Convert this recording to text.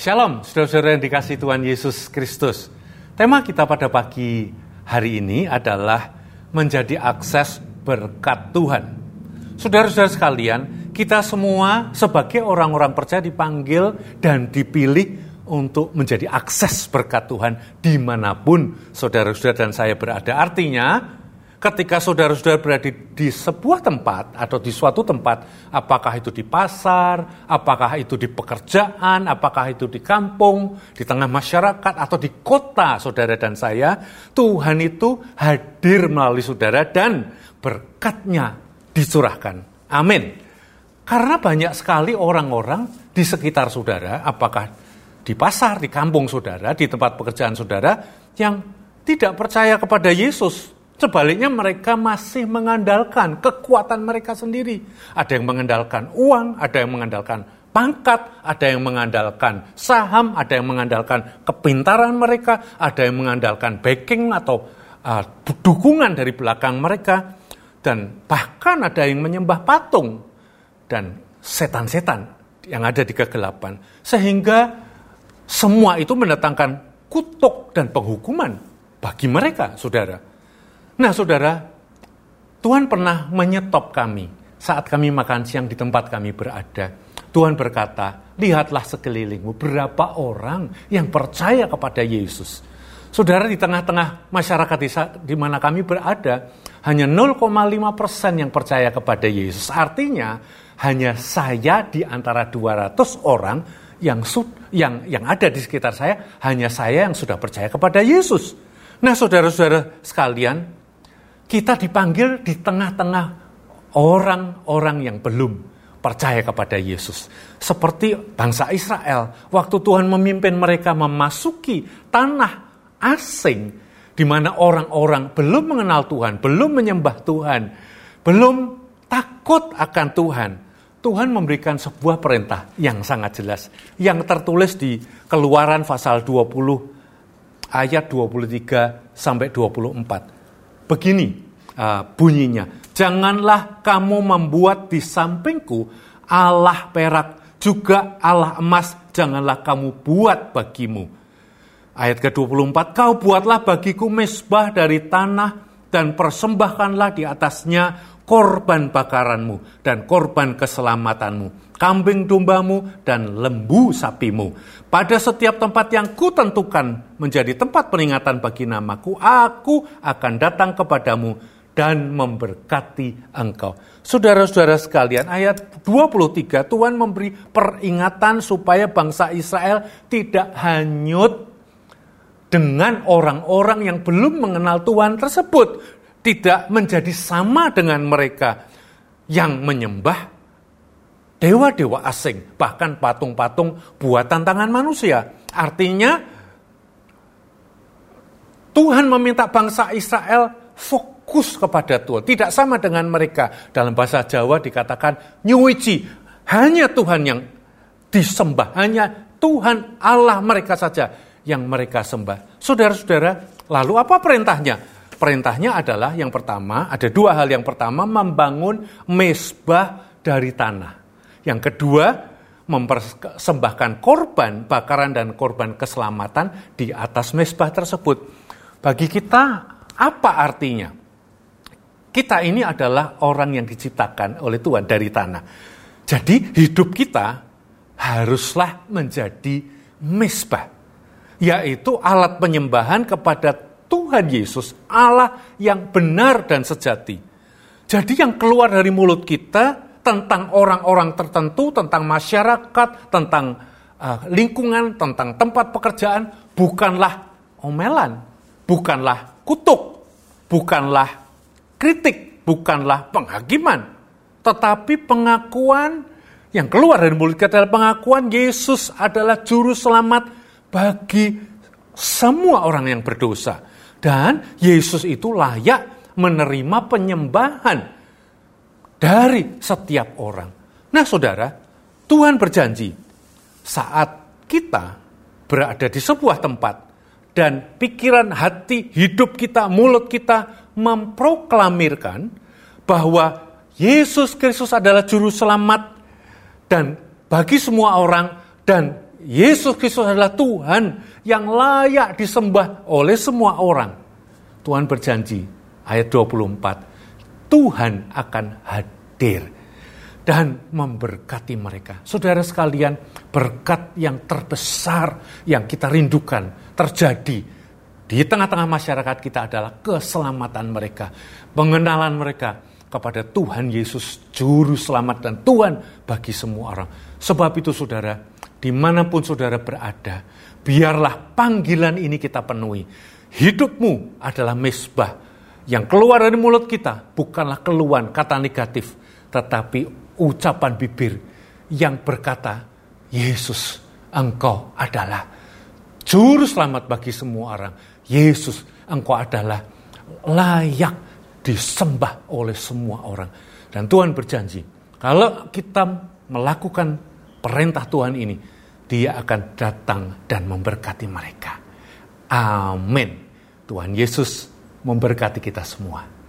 Shalom, saudara-saudara yang dikasih Tuhan Yesus Kristus. Tema kita pada pagi hari ini adalah menjadi akses berkat Tuhan. Saudara-saudara sekalian, kita semua sebagai orang-orang percaya dipanggil dan dipilih untuk menjadi akses berkat Tuhan di mana pun saudara-saudara dan saya berada. Artinya, ketika saudara-saudara berada di, sebuah tempat atau di suatu tempat, apakah itu di pasar, apakah itu di pekerjaan, apakah itu di kampung, di tengah masyarakat, atau di kota saudara dan saya, Tuhan itu hadir melalui saudara dan berkatnya dicurahkan. Amin. Karena banyak sekali orang-orang di sekitar saudara, apakah di pasar, di kampung saudara, di tempat pekerjaan saudara, yang tidak percaya kepada Yesus, Sebaliknya mereka masih mengandalkan kekuatan mereka sendiri. Ada yang mengandalkan uang, ada yang mengandalkan pangkat, ada yang mengandalkan saham, ada yang mengandalkan kepintaran mereka, ada yang mengandalkan backing atau uh, dukungan dari belakang mereka, dan bahkan ada yang menyembah patung dan setan-setan yang ada di kegelapan, sehingga semua itu mendatangkan kutuk dan penghukuman bagi mereka, saudara. Nah, saudara, Tuhan pernah menyetop kami saat kami makan siang di tempat kami berada. Tuhan berkata, lihatlah sekelilingmu berapa orang yang percaya kepada Yesus. Saudara di tengah-tengah masyarakat di mana kami berada, hanya 0,5 persen yang percaya kepada Yesus. Artinya, hanya saya di antara 200 orang yang, yang, yang ada di sekitar saya, hanya saya yang sudah percaya kepada Yesus. Nah saudara-saudara sekalian, kita dipanggil di tengah-tengah orang-orang yang belum percaya kepada Yesus. Seperti bangsa Israel, waktu Tuhan memimpin mereka memasuki tanah asing, di mana orang-orang belum mengenal Tuhan, belum menyembah Tuhan, belum takut akan Tuhan. Tuhan memberikan sebuah perintah yang sangat jelas, yang tertulis di Keluaran pasal 20 ayat 23 sampai 24. Begini uh, bunyinya, janganlah kamu membuat di sampingku Allah perak, juga Allah emas, janganlah kamu buat bagimu. Ayat ke-24, kau buatlah bagiku mesbah dari tanah dan persembahkanlah di atasnya korban bakaranmu dan korban keselamatanmu, kambing dombamu dan lembu sapimu. Pada setiap tempat yang kutentukan menjadi tempat peringatan bagi namaku, aku akan datang kepadamu dan memberkati engkau. Saudara-saudara sekalian, ayat 23 Tuhan memberi peringatan supaya bangsa Israel tidak hanyut dengan orang-orang yang belum mengenal Tuhan tersebut tidak menjadi sama dengan mereka yang menyembah dewa-dewa asing, bahkan patung-patung buatan tangan manusia. Artinya, Tuhan meminta bangsa Israel fokus kepada Tuhan. Tidak sama dengan mereka. Dalam bahasa Jawa dikatakan nyuici. Hanya Tuhan yang disembah. Hanya Tuhan Allah mereka saja yang mereka sembah. Saudara-saudara, lalu apa perintahnya? Perintahnya adalah yang pertama, ada dua hal. Yang pertama, membangun mesbah dari tanah. Yang kedua, mempersembahkan korban, bakaran dan korban keselamatan di atas mesbah tersebut. Bagi kita, apa artinya? Kita ini adalah orang yang diciptakan oleh Tuhan dari tanah. Jadi hidup kita haruslah menjadi mesbah, yaitu alat penyembahan kepada Tuhan Yesus, Allah yang benar dan sejati. Jadi yang keluar dari mulut kita tentang orang-orang tertentu, tentang masyarakat, tentang uh, lingkungan, tentang tempat pekerjaan, bukanlah omelan, bukanlah kutuk, bukanlah kritik, bukanlah penghakiman, tetapi pengakuan yang keluar dari mulut kita adalah pengakuan Yesus adalah juru selamat bagi semua orang yang berdosa. Dan Yesus itu layak menerima penyembahan dari setiap orang. Nah saudara, Tuhan berjanji saat kita berada di sebuah tempat dan pikiran hati, hidup kita, mulut kita memproklamirkan bahwa Yesus Kristus adalah juru selamat dan bagi semua orang dan Yesus Kristus adalah Tuhan yang layak disembah oleh semua orang. Tuhan berjanji, ayat 24, Tuhan akan hadir dan memberkati mereka. Saudara sekalian, berkat yang terbesar yang kita rindukan terjadi di tengah-tengah masyarakat kita adalah keselamatan mereka, pengenalan mereka kepada Tuhan Yesus, Juru Selamat dan Tuhan bagi semua orang. Sebab itu saudara, di mana pun saudara berada, biarlah panggilan ini kita penuhi. Hidupmu adalah mesbah yang keluar dari mulut kita, bukanlah keluhan kata negatif, tetapi ucapan bibir yang berkata, Yesus, engkau adalah juru selamat bagi semua orang. Yesus, engkau adalah layak disembah oleh semua orang. Dan Tuhan berjanji, kalau kita melakukan perintah Tuhan ini, dia akan datang dan memberkati mereka. Amin. Tuhan Yesus memberkati kita semua.